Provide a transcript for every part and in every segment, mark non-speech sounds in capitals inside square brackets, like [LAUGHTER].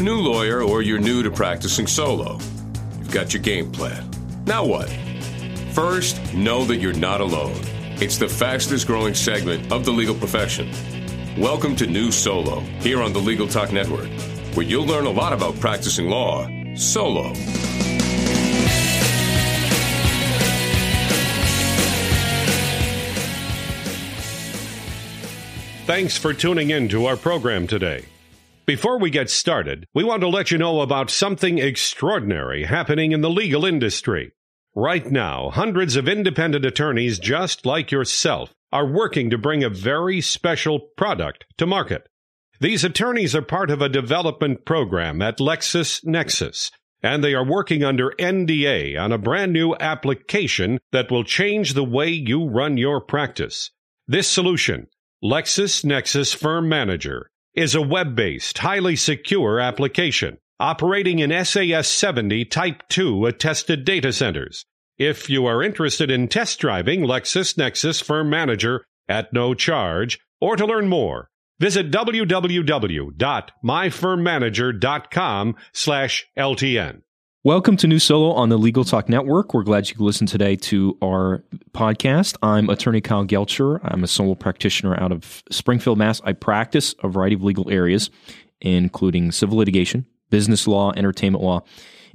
a new lawyer or you're new to practicing solo, you've got your game plan. Now what? First, know that you're not alone. It's the fastest growing segment of the legal profession. Welcome to New Solo here on the Legal Talk Network, where you'll learn a lot about practicing law solo. Thanks for tuning in to our program today. Before we get started, we want to let you know about something extraordinary happening in the legal industry. Right now, hundreds of independent attorneys just like yourself are working to bring a very special product to market. These attorneys are part of a development program at LexisNexis, and they are working under NDA on a brand new application that will change the way you run your practice. This solution, LexisNexis Firm Manager, is a web based, highly secure application operating in SAS 70 Type 2 attested data centers. If you are interested in test driving LexisNexis Firm Manager at no charge, or to learn more, visit www.myfirmmanager.com slash LTN. Welcome to New Solo on the Legal Talk Network. We're glad you could listen today to our podcast. I'm attorney Kyle Guelcher. I'm a solo practitioner out of Springfield, Mass. I practice a variety of legal areas, including civil litigation, business law, entertainment law,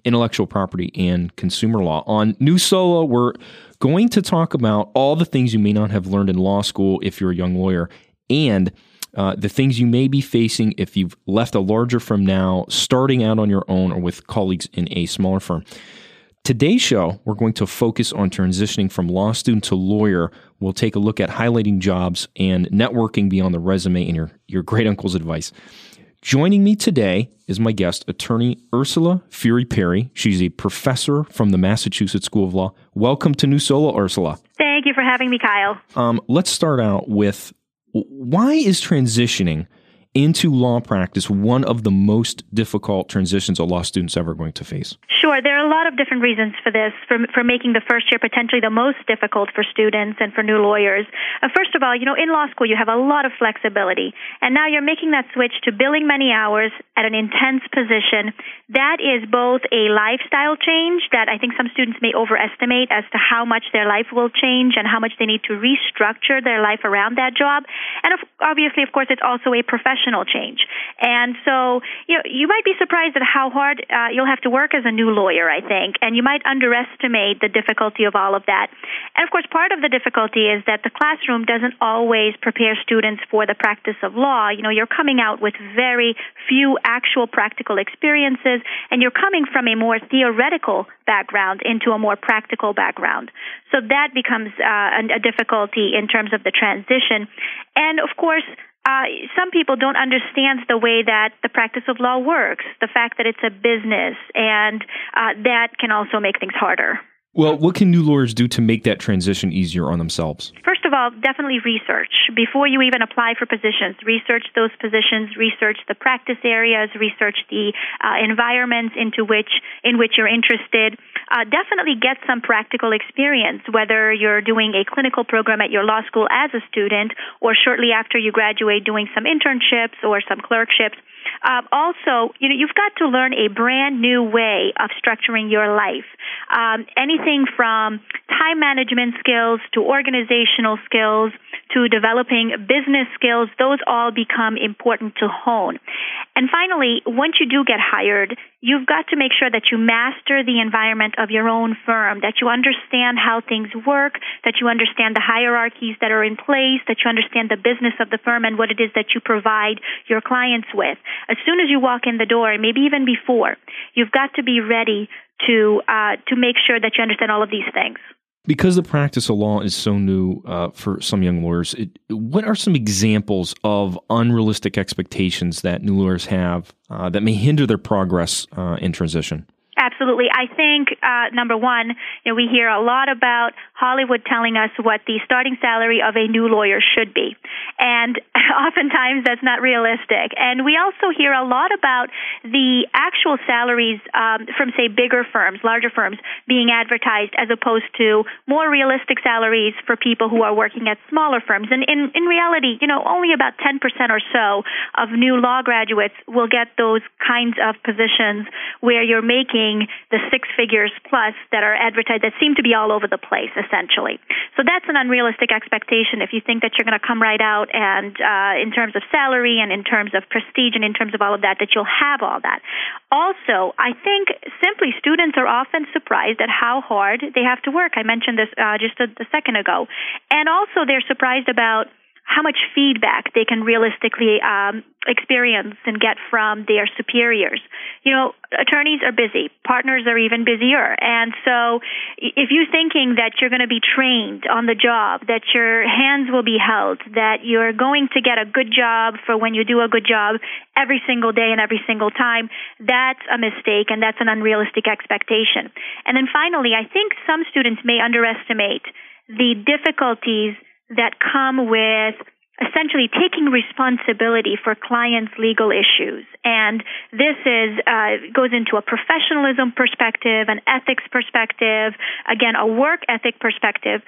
intellectual property, and consumer law. On New Solo, we're going to talk about all the things you may not have learned in law school if you're a young lawyer and uh, the things you may be facing if you've left a larger firm now, starting out on your own, or with colleagues in a smaller firm. Today's show, we're going to focus on transitioning from law student to lawyer. We'll take a look at highlighting jobs and networking beyond the resume and your, your great uncle's advice. Joining me today is my guest, attorney Ursula Furi-Perry. She's a professor from the Massachusetts School of Law. Welcome to New Solo, Ursula. Thank you for having me, Kyle. Um, let's start out with why is transitioning into law practice one of the most difficult transitions a law student's ever going to face? Sure. There are a lot of different reasons for this, for, for making the first year potentially the most difficult for students and for new lawyers. Uh, first of all, you know, in law school you have a lot of flexibility, and now you're making that switch to billing many hours at an intense position. That is both a lifestyle change that I think some students may overestimate as to how much their life will change and how much they need to restructure their life around that job. And of, obviously, of course, it's also a professional change. And so, you know, you might be surprised at how hard uh, you'll have to work as a new lawyer, I think, and you might underestimate the difficulty of all of that. And of course, part of the difficulty is that the classroom doesn't always prepare students for the practice of law. You know, you're coming out with very few actual practical experiences, and you're coming from a more theoretical background into a more practical background. So that becomes uh, a difficulty in terms of the transition. And of course, uh, some people don't understand the way that the practice of law works, the fact that it's a business, and uh, that can also make things harder. Well, what can new lawyers do to make that transition easier on themselves? First of all, definitely research. Before you even apply for positions, research those positions, research the practice areas, research the uh, environments into which in which you're interested. Uh, definitely get some practical experience, whether you're doing a clinical program at your law school as a student or shortly after you graduate doing some internships or some clerkships. Um, also, you know, you've got to learn a brand new way of structuring your life. Um, anything from time management skills to organizational skills to developing business skills, those all become important to hone. And finally, once you do get hired, you've got to make sure that you master the environment of your own firm, that you understand how things work, that you understand the hierarchies that are in place, that you understand the business of the firm and what it is that you provide your clients with. As soon as you walk in the door, maybe even before, you've got to be ready to uh, to make sure that you understand all of these things. Because the practice of law is so new uh, for some young lawyers, it, what are some examples of unrealistic expectations that new lawyers have uh, that may hinder their progress uh, in transition? Absolutely. I think, uh, number one, you know, we hear a lot about Hollywood telling us what the starting salary of a new lawyer should be. And [LAUGHS] oftentimes that's not realistic. And we also hear a lot about the actual salaries um, from, say, bigger firms, larger firms, being advertised as opposed to more realistic salaries for people who are working at smaller firms. And in, in reality, you know, only about 10% or so of new law graduates will get those kinds of positions where you're making the six figures plus that are advertised that seem to be all over the place, essentially. So that's an unrealistic expectation if you think that you're going to come right out and, uh, in terms of salary and in terms of prestige and in terms of all of that, that you'll have all that. Also, I think simply students are often surprised at how hard they have to work. I mentioned this uh, just a, a second ago. And also, they're surprised about how much feedback they can realistically um, experience and get from their superiors. You know, attorneys are busy, partners are even busier, and so if you're thinking that you're going to be trained on the job, that your hands will be held, that you're going to get a good job for when you do a good job every single day and every single time, that's a mistake and that's an unrealistic expectation. And then finally, I think some students may underestimate the difficulties that come with essentially taking responsibility for clients' legal issues. And this is uh, goes into a professionalism perspective, an ethics perspective, again, a work ethic perspective.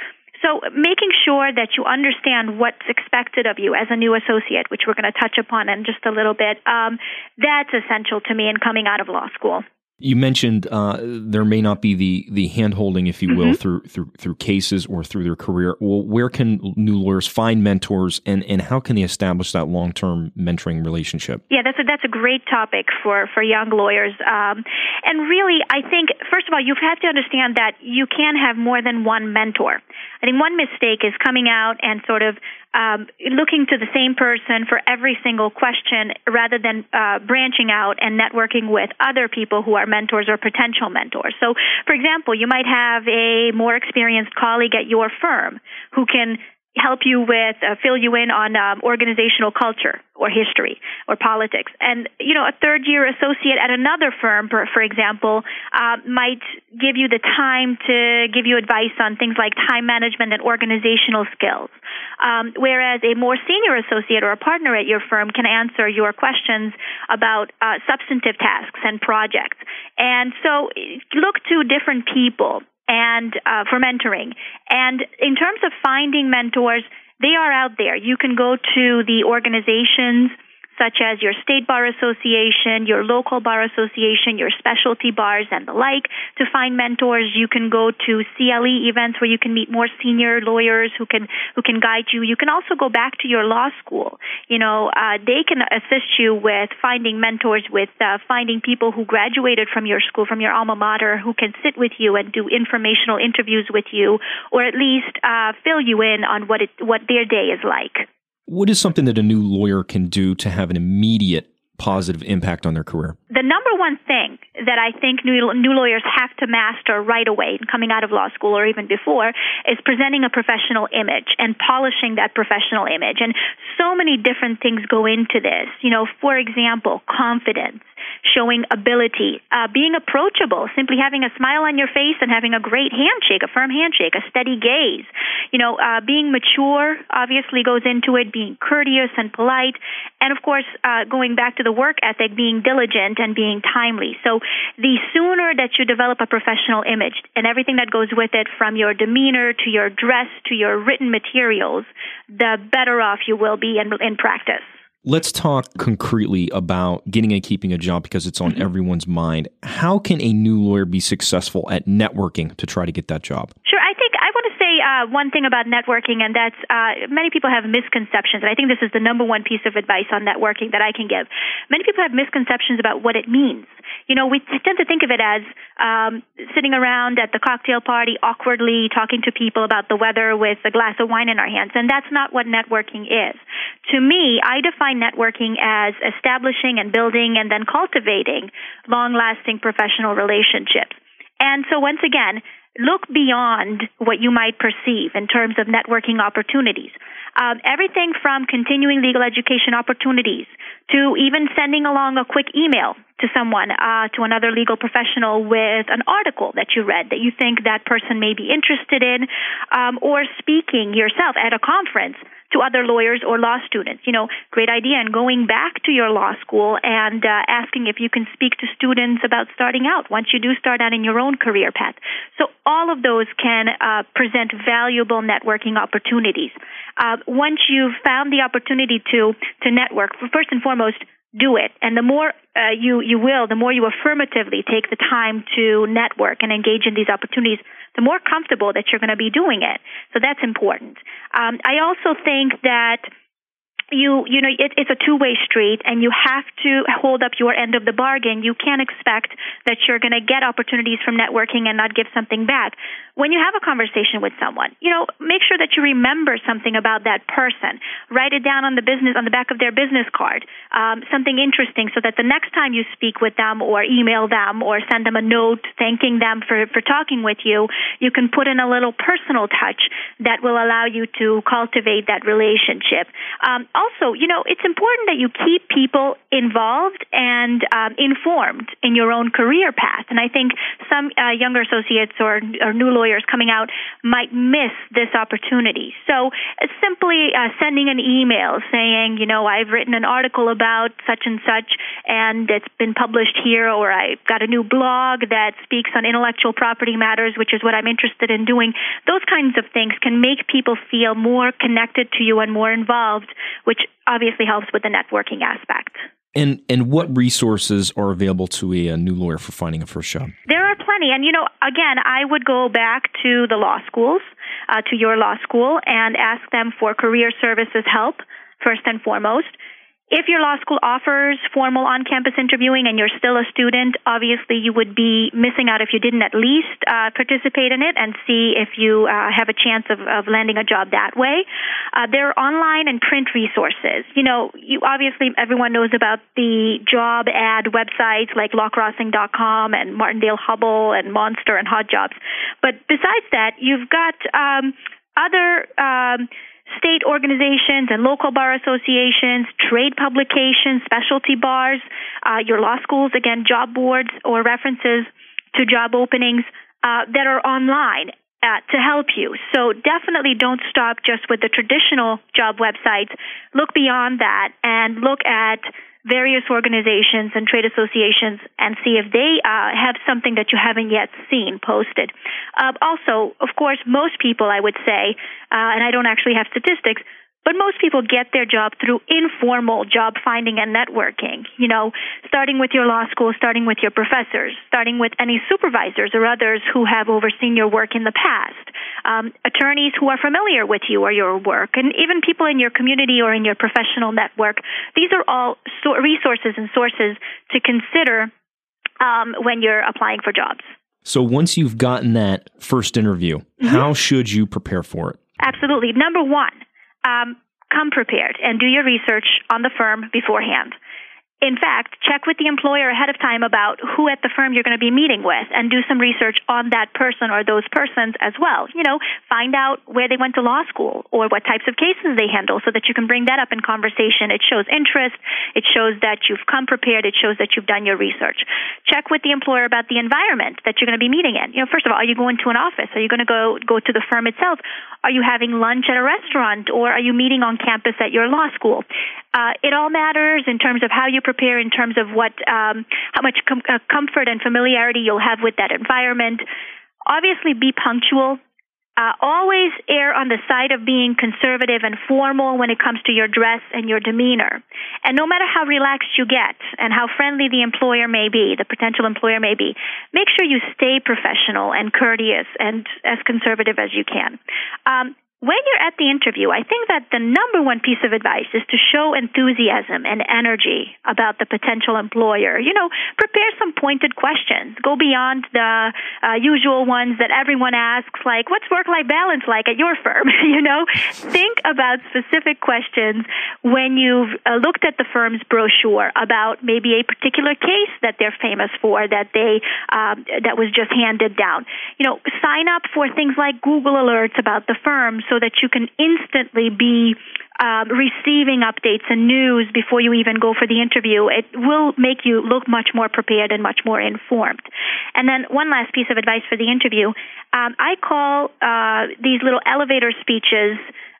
So making sure that you understand what's expected of you as a new associate, which we're going to touch upon in just a little bit, um, that's essential to me in coming out of law school. You mentioned uh, there may not be the the handholding, if you will, mm-hmm. through through through cases or through their career. Well, where can new lawyers find mentors, and, and how can they establish that long term mentoring relationship? Yeah, that's a that's a great topic for for young lawyers. Um, and really, I think first of all, you have to understand that you can have more than one mentor. I think one mistake is coming out and sort of um, looking to the same person for every single question rather than uh, branching out and networking with other people who are mentors or potential mentors. So, for example, you might have a more experienced colleague at your firm who can help you with uh, fill you in on um, organizational culture or history or politics. And you know a third year associate at another firm for, for example uh, might give you the time to give you advice on things like time management and organizational skills. Um, whereas a more senior associate or a partner at your firm can answer your questions about uh, substantive tasks and projects. And so look to different people and uh, for mentoring. And in terms of finding mentors, they are out there. You can go to the organizations such as your state bar association, your local bar association, your specialty bars, and the like. To find mentors, you can go to CLE events where you can meet more senior lawyers who can who can guide you. You can also go back to your law school. You know, uh, they can assist you with finding mentors, with uh, finding people who graduated from your school, from your alma mater, who can sit with you and do informational interviews with you, or at least uh, fill you in on what it what their day is like. What is something that a new lawyer can do to have an immediate positive impact on their career? The number one thing that I think new, new lawyers have to master right away, coming out of law school or even before, is presenting a professional image and polishing that professional image. And so many different things go into this. You know, for example, confidence showing ability, uh, being approachable, simply having a smile on your face and having a great handshake, a firm handshake, a steady gaze. You know, uh, being mature obviously goes into it, being courteous and polite, and of course, uh, going back to the work ethic, being diligent and being timely. So the sooner that you develop a professional image and everything that goes with it, from your demeanor to your dress to your written materials, the better off you will be in, in practice. Let's talk concretely about getting and keeping a job because it's on mm-hmm. everyone's mind. How can a new lawyer be successful at networking to try to get that job? Sure. I think I want to say uh, one thing about networking, and that's uh, many people have misconceptions. And I think this is the number one piece of advice on networking that I can give. Many people have misconceptions about what it means you know, we tend to think of it as um, sitting around at the cocktail party awkwardly talking to people about the weather with a glass of wine in our hands, and that's not what networking is. To me, I define networking as establishing and building and then cultivating long lasting professional relationships. And so, once again, look beyond what you might perceive in terms of networking opportunities. Um, everything from continuing legal education opportunities to even sending along a quick email to someone, uh, to another legal professional with an article that you read that you think that person may be interested in, um, or speaking yourself at a conference to other lawyers or law students. You know, great idea. And going back to your law school and uh, asking if you can speak to students about starting out once you do start out in your own career path. So all of those can uh, present valuable networking opportunities. Uh, once you've found the opportunity to to network, first and foremost, do it. And the more uh, you you will, the more you affirmatively take the time to network and engage in these opportunities, the more comfortable that you're going to be doing it. So that's important. Um, I also think that you you know it, it's a two way street and you have to hold up your end of the bargain. You can't expect that you're going to get opportunities from networking and not give something back. When you have a conversation with someone you know make sure that you remember something about that person. Write it down on the business on the back of their business card um, something interesting so that the next time you speak with them or email them or send them a note thanking them for for talking with you you can put in a little personal touch that will allow you to cultivate that relationship. Um, also, you know, it's important that you keep people involved and um, informed in your own career path. And I think some uh, younger associates or, or new lawyers coming out might miss this opportunity. So uh, simply uh, sending an email saying, you know, I've written an article about such and such, and it's been published here, or I've got a new blog that speaks on intellectual property matters, which is what I'm interested in doing. Those kinds of things can make people feel more connected to you and more involved which obviously helps with the networking aspect. And and what resources are available to a, a, new lawyer for finding a first job? There are plenty, and you know, again, I would go back to the law schools, uh, to your law school, and ask them for career services help first and foremost. If your law school offers formal on campus interviewing and you're still a student, obviously you would be missing out if you didn't at least uh, participate in it and see if you uh, have a chance of, of landing a job that way. Uh, there are online and print resources. You know, you obviously everyone knows about the job ad websites like lawcrossing.com and Martindale Hubbell and Monster and Hot Jobs. But besides that, you've got um, other. Um, state organizations and local bar associations, trade publications, specialty bars, uh, your law schools, again, job boards or references to job openings uh, that are online. Uh, to help you. So definitely don't stop just with the traditional job websites. Look beyond that and look at various organizations and trade associations and see if they uh, have something that you haven't yet seen posted. Uh, also, of course, most people, I would say, uh, and I don't actually have statistics, but most people get their job through informal job finding and networking. You know, starting with your law school, starting with your professors, starting with any supervisors or others who have overseen your work in the past, um, attorneys who are familiar with you or your work, and even people in your community or in your professional network. These are all so- resources and sources to consider um, when you're applying for jobs. So once you've gotten that first interview, mm-hmm. how should you prepare for it? Absolutely. Number one, um, come prepared and do your research on the firm beforehand in fact, check with the employer ahead of time about who at the firm you're going to be meeting with and do some research on that person or those persons as well. You know, find out where they went to law school or what types of cases they handle so that you can bring that up in conversation. It shows interest. It shows that you've come prepared. It shows that you've done your research. Check with the employer about the environment that you're going to be meeting in. You know, first of all, are you going to an office? Are you going to go, go to the firm itself? Are you having lunch at a restaurant or are you meeting on campus at your law school? Uh, it all matters in terms of how you prepare, in terms of what, um, how much com- uh, comfort and familiarity you'll have with that environment. Obviously, be punctual. Uh, always err on the side of being conservative and formal when it comes to your dress and your demeanor. And no matter how relaxed you get and how friendly the employer may be, the potential employer may be, make sure you stay professional and courteous and as conservative as you can. Um, when you're at the interview, I think that the number one piece of advice is to show enthusiasm and energy about the potential employer. You know, prepare some pointed questions. Go beyond the uh, usual ones that everyone asks, like, what's work life balance like at your firm? [LAUGHS] you know, think about specific questions when you've uh, looked at the firm's brochure about maybe a particular case that they're famous for that they um, that was just handed down. You know, sign up for things like Google alerts about the firm so that you can instantly be uh, receiving updates and news before you even go for the interview. It will make you look much more prepared and much more informed. And then one last piece of advice for the interview. Um, I call uh, these little elevator speeches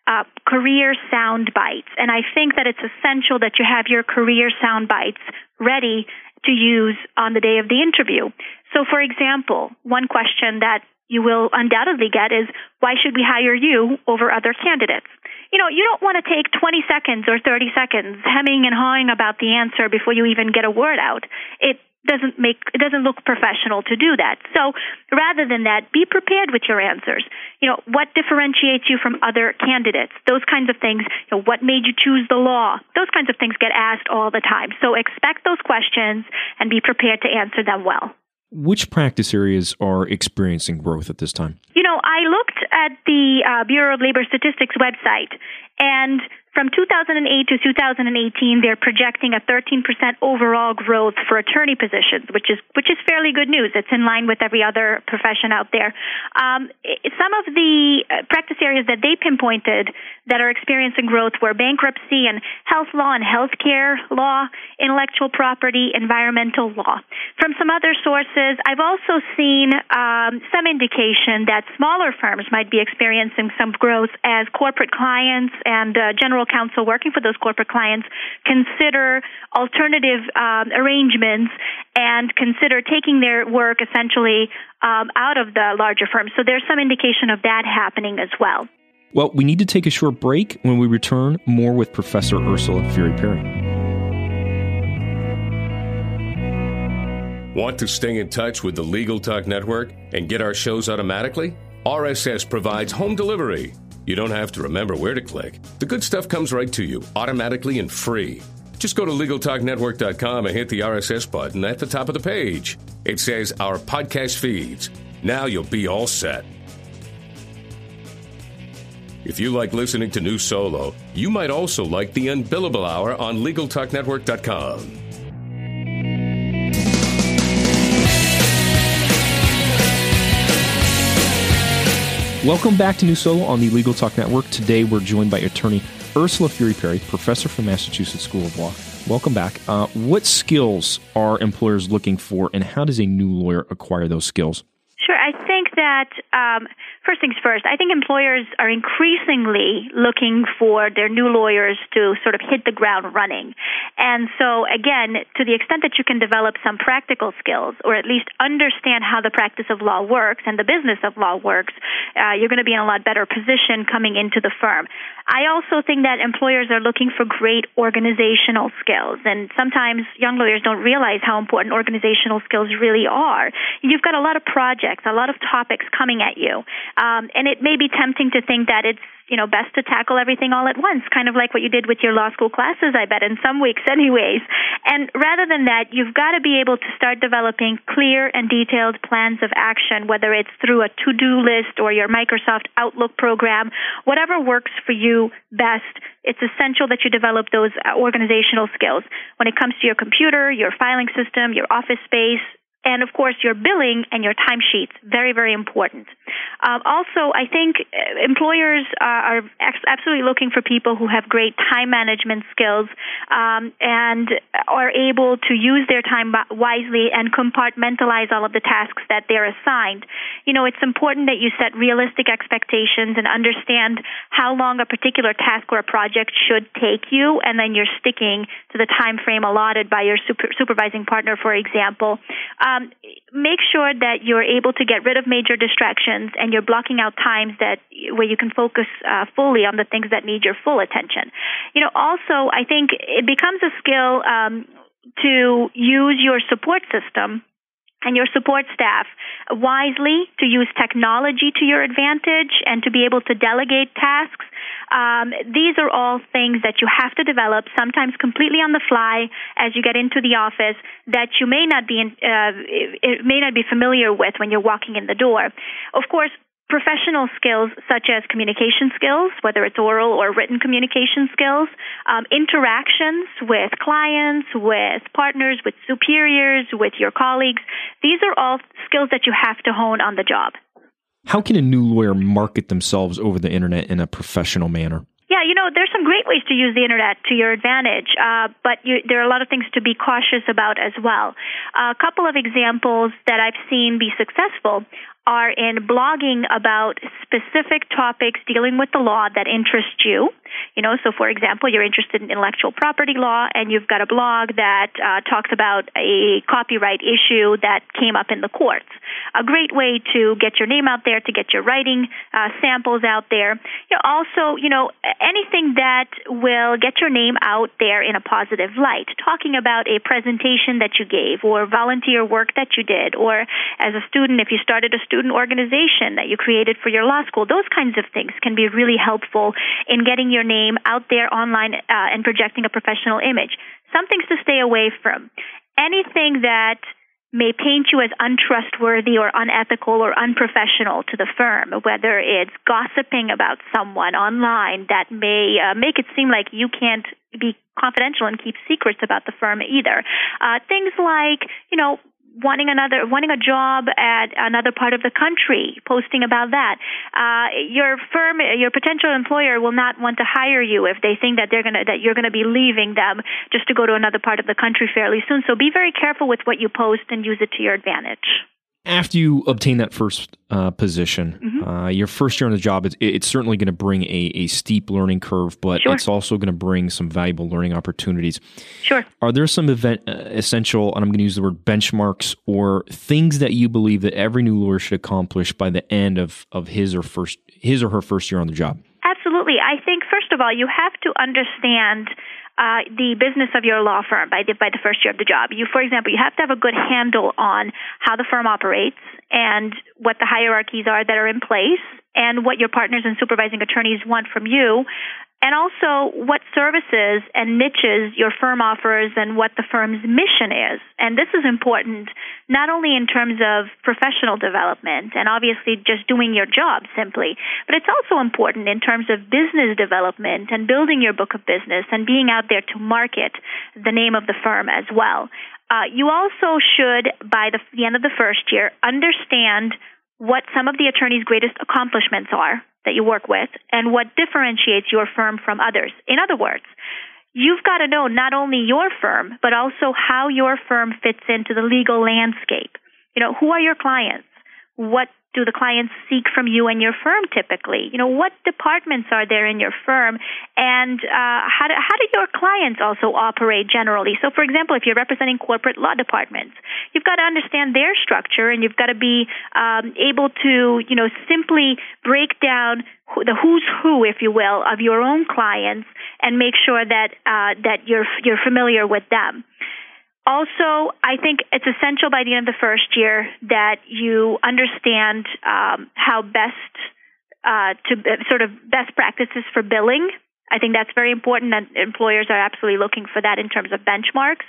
uh, career sound bites. And I think that it's essential that you have your career sound bites ready to use on the day of the interview. So, for example, one question that you will undoubtedly get is why should we hire you over other candidates? You know, you don't want to take 20 seconds or 30 seconds hemming and hawing about the answer before you even get a word out. It doesn't make it doesn't look professional to do that. So rather than that, be prepared with your answers. You know, what differentiates you from other candidates? Those kinds of things. You know, what made you choose the law? Those kinds of things get asked all the time. So expect those questions and be prepared to answer them well. Which practice areas are experiencing growth at this time? You know, I looked at the uh, Bureau of Labor Statistics website, and from 2008 to 2018, they're projecting a 13% overall growth for attorney positions, which is which is fairly good news. It's in line with every other profession out there. Um, some of the uh, practice areas that they pinpointed that are experiencing growth were bankruptcy and health law and healthcare law, intellectual property, environmental law. From some other sources, I've also seen um, some indication that smaller firms might be experiencing some growth as corporate clients and uh, general counsel working for those corporate clients consider alternative um, arrangements and consider taking their work essentially um, out of the larger firms. So there's some indication of that happening as well. Well, we need to take a short break. When we return, more with Professor Ursula Furi-Perry. Want to stay in touch with the Legal Talk Network and get our shows automatically? RSS provides home delivery you don't have to remember where to click. The good stuff comes right to you, automatically and free. Just go to LegalTalkNetwork.com and hit the RSS button at the top of the page. It says Our Podcast Feeds. Now you'll be all set. If you like listening to New Solo, you might also like the Unbillable Hour on LegalTalkNetwork.com. Welcome back to New Solo on the Legal Talk Network. Today we're joined by attorney Ursula Furi-Perry, professor from Massachusetts School of Law. Welcome back. Uh, what skills are employers looking for, and how does a new lawyer acquire those skills? Sure. I think that um, first things first, I think employers are increasingly looking for their new lawyers to sort of hit the ground running. And so, again, to the extent that you can develop some practical skills or at least understand how the practice of law works and the business of law works, uh, you're going to be in a lot better position coming into the firm. I also think that employers are looking for great organizational skills. And sometimes young lawyers don't realize how important organizational skills really are. You've got a lot of projects, a lot of topics coming at you. Um, and it may be tempting to think that it's you know best to tackle everything all at once, kind of like what you did with your law school classes, I bet, in some weeks, [LAUGHS] anyways. And rather than that, you've got to be able to start developing clear and detailed plans of action, whether it's through a to-do list or your Microsoft Outlook program, whatever works for you best. It's essential that you develop those uh, organizational skills when it comes to your computer, your filing system, your office space, and of course your billing and your timesheets. Very very important. Um, also i think uh, employers are, are absolutely looking for people who have great time management skills um, and are able to use their time wisely and compartmentalize all of the tasks that they're assigned. You know it's important that you set realistic expectations and understand how long a particular task or a project should take you and then you're sticking to the time frame allotted by your super, supervising partner for example um, make sure that you're able to get rid of major distractions and you're blocking out times that where you can focus uh, fully on the things that need your full attention. You know, also I think it becomes a skill um, to use your support system and your support staff wisely to use technology to your advantage and to be able to delegate tasks um, these are all things that you have to develop, sometimes completely on the fly as you get into the office that you may not be in, uh, may not be familiar with when you're walking in the door. Of course, professional skills such as communication skills, whether it's oral or written communication skills, um, interactions with clients, with partners, with superiors, with your colleagues. These are all skills that you have to hone on the job. How can a new lawyer market themselves over the internet in a professional manner? Yeah, you know, there's some great ways to use the internet to your advantage, uh, but you, there are a lot of things to be cautious about as well. A couple of examples that I've seen be successful are in blogging about specific topics dealing with the law that interest you. You know, so for example, you're interested in intellectual property law and you've got a blog that uh, talks about a copyright issue that came up in the courts. A great way to get your name out there, to get your writing uh, samples out there. You know, also, you know, anything that will get your name out there in a positive light. Talking about a presentation that you gave or volunteer work that you did, or as a student, if you started a student organization that you created for your law school, those kinds of things can be really helpful in getting your name out there online uh, and projecting a professional image. Some things to stay away from. Anything that may paint you as untrustworthy or unethical or unprofessional to the firm, whether it's gossiping about someone online that may uh, make it seem like you can't be confidential and keep secrets about the firm either. Uh, things like, you know, wanting another wanting a job at another part of the country posting about that. Uh, your firm your potential employer will not want to hire you if they think that they're going to that you're going to be leaving them just to go to another part of the country fairly soon. So be very careful with what you post and use it to your advantage after you obtain that first uh, position, mm-hmm. uh, your first year on the job, it's, it's certainly going to bring a, a, steep learning curve, but sure. it's also going to bring some valuable learning opportunities. Sure. Are there some event uh, essential, and I'm going to use the word benchmarks, or things that you believe that every new lawyer should accomplish by the end of, of his or first his or her first year on the job? Absolutely. I think first of all, you have to understand uh, the business of your law firm by the, by the first year of the job. You, for example, you have to have a good handle on how the firm operates and what the hierarchies are that are in place and what your partners and supervising attorneys want from you and also what services and niches your firm offers and what the firm's mission is. And this is important not only in terms of professional development and obviously just doing your job simply, but it's also important in terms of business development and building your book of business and being out there to market the name of the firm as well. Uh, you also should, by the, the end of the first year, understand what some of the attorney's greatest accomplishments are that you work with and what differentiates your firm from others. In other words, you've got to know not only your firm, but also how your firm fits into the legal landscape. You know, who are your clients? What do the clients seek from you and your firm typically? You know, what departments are there in your firm, and uh, how, do, how do your clients also operate generally? So, for example, if you're representing corporate law departments, you've got to understand their structure, and you've got to be um, able to, you know, simply break down the who's who, if you will, of your own clients, and make sure that uh, that you're you're familiar with them. Also, I think it's essential by the end of the first year that you understand um, how best uh, to uh, sort of best practices for billing. I think that's very important, and employers are absolutely looking for that in terms of benchmarks.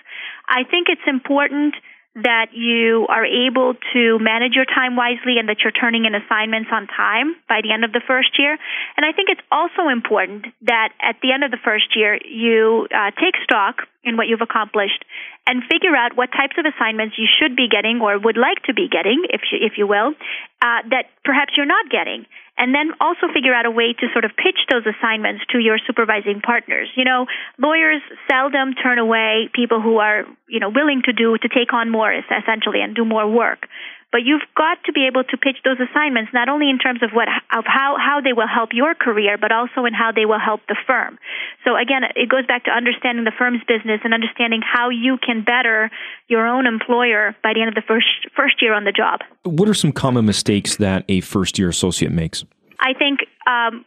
I think it's important that you are able to manage your time wisely and that you're turning in assignments on time by the end of the first year. And I think it's also important that at the end of the first year, you uh, take stock in what you've accomplished and figure out what types of assignments you should be getting or would like to be getting, if you, if you will, uh, that perhaps you're not getting. And then also figure out a way to sort of pitch those assignments to your supervising partners. You know, lawyers seldom turn away people who are, you know, willing to do, to take on more essentially and do more work. But you've got to be able to pitch those assignments not only in terms of what of how how they will help your career, but also in how they will help the firm. So again, it goes back to understanding the firm's business and understanding how you can better your own employer by the end of the first first year on the job. What are some common mistakes that a first year associate makes? I think um,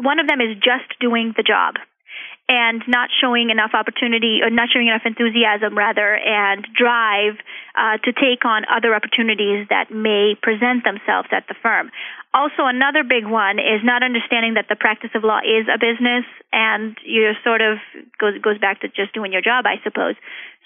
one of them is just doing the job and not showing enough opportunity or not showing enough enthusiasm rather and drive uh, to take on other opportunities that may present themselves at the firm. Also, another big one is not understanding that the practice of law is a business, and you're sort of goes goes back to just doing your job, I suppose.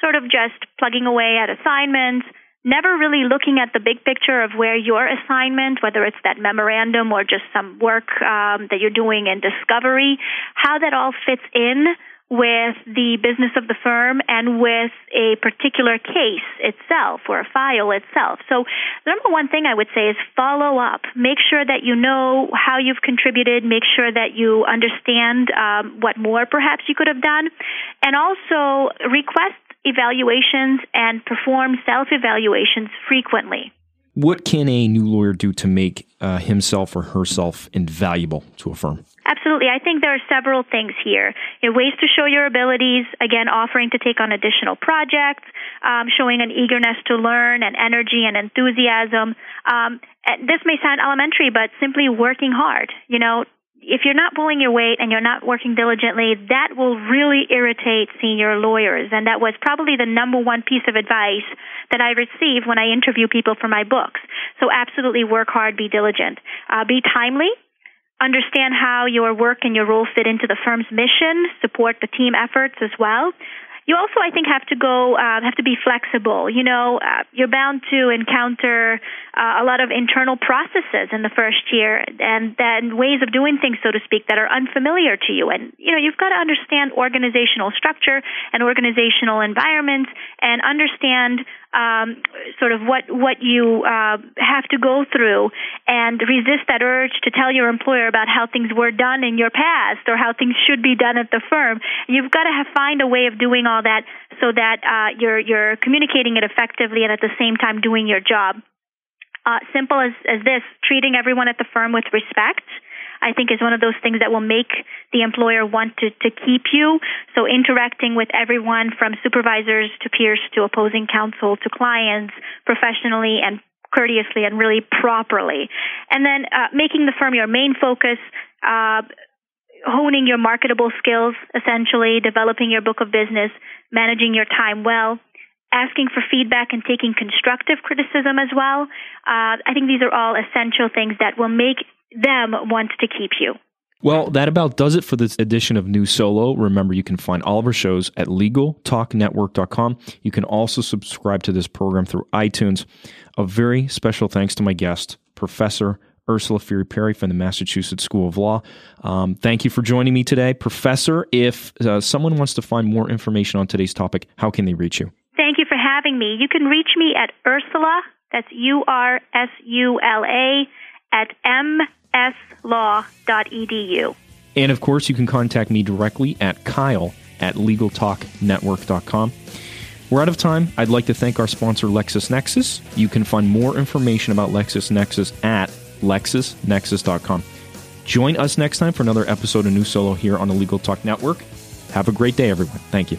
Sort of just plugging away at assignments, never really looking at the big picture of where your assignment, whether it's that memorandum or just some work um, that you're doing in discovery, how that all fits in with the business of the firm and with a particular case itself or a file itself. So, the number one thing I would say is follow up. Make sure that you know how you've contributed. Make sure that you understand um, what more perhaps you could have done. And also request evaluations and perform self evaluations frequently. What can a new lawyer do to make uh, himself or herself invaluable to a firm? Absolutely. I think there are several things here. You know, ways to show your abilities, again, offering to take on additional projects, um, showing an eagerness to learn and energy and enthusiasm. Um, this may sound elementary, but simply working hard. You know, if you're not pulling your weight and you're not working diligently, that will really irritate senior lawyers. And that was probably the number one piece of advice that I receive when I interview people for my books. So absolutely work hard, be diligent, uh, be timely. Understand how your work and your role fit into the firm's mission, support the team efforts as well you also, I think, have to go, uh, have to be flexible. You know, uh, you're bound to encounter uh, a lot of internal processes in the first year, and then ways of doing things, so to speak, that are unfamiliar to you. And you know, you've got to understand organizational structure and organizational environments, and understand um, sort of what what you uh, have to go through, and resist that urge to tell your employer about how things were done in your past or how things should be done at the firm. You've got to have, find a way of doing all that so that uh, you're you're communicating it effectively and at the same time doing your job. Uh, simple as, as this: treating everyone at the firm with respect. I think is one of those things that will make the employer want to, to keep you. So interacting with everyone from supervisors to peers to opposing counsel to clients professionally and courteously and really properly. And then uh, making the firm your main focus, uh, honing your marketable skills, essentially, developing your book of business, managing your time well, asking for feedback and taking constructive criticism as well. Uh, I think these are all essential things that will make them want to keep you. Well, that about does it for this edition of New Solo. Remember, you can find all of our shows at LegalTalkNetwork.com. You can also subscribe to this program through iTunes. A very special thanks to my guest, Professor Ursula Furi-Perry from the Massachusetts School of Law. Um, thank you for joining me today. Professor, if uh, someone wants to find more information on today's topic, how can they reach you? Thank you having me. You can reach me at Ursula, that's U R S U L A, at mslaw.edu. And of course, you can contact me directly at Kyle at LegalTalkNetwork.com. We're out of time. I'd like to thank our sponsor, LexisNexis. You can find more information about LexisNexis at lexisnexis.com. Join us next time for another episode of New Solo here on the Legal Talk Network. Have a great day, everyone. Thank you.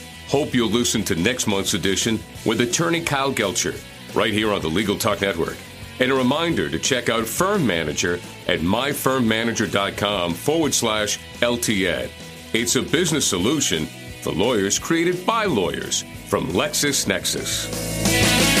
Hope you'll listen to next month's edition with attorney Kyle Guelcher, right here on the Legal Talk Network. And a reminder to check out Firm Manager at myfirmmanager.com forward slash LTN. It's a business solution for lawyers created by lawyers from LexisNexis.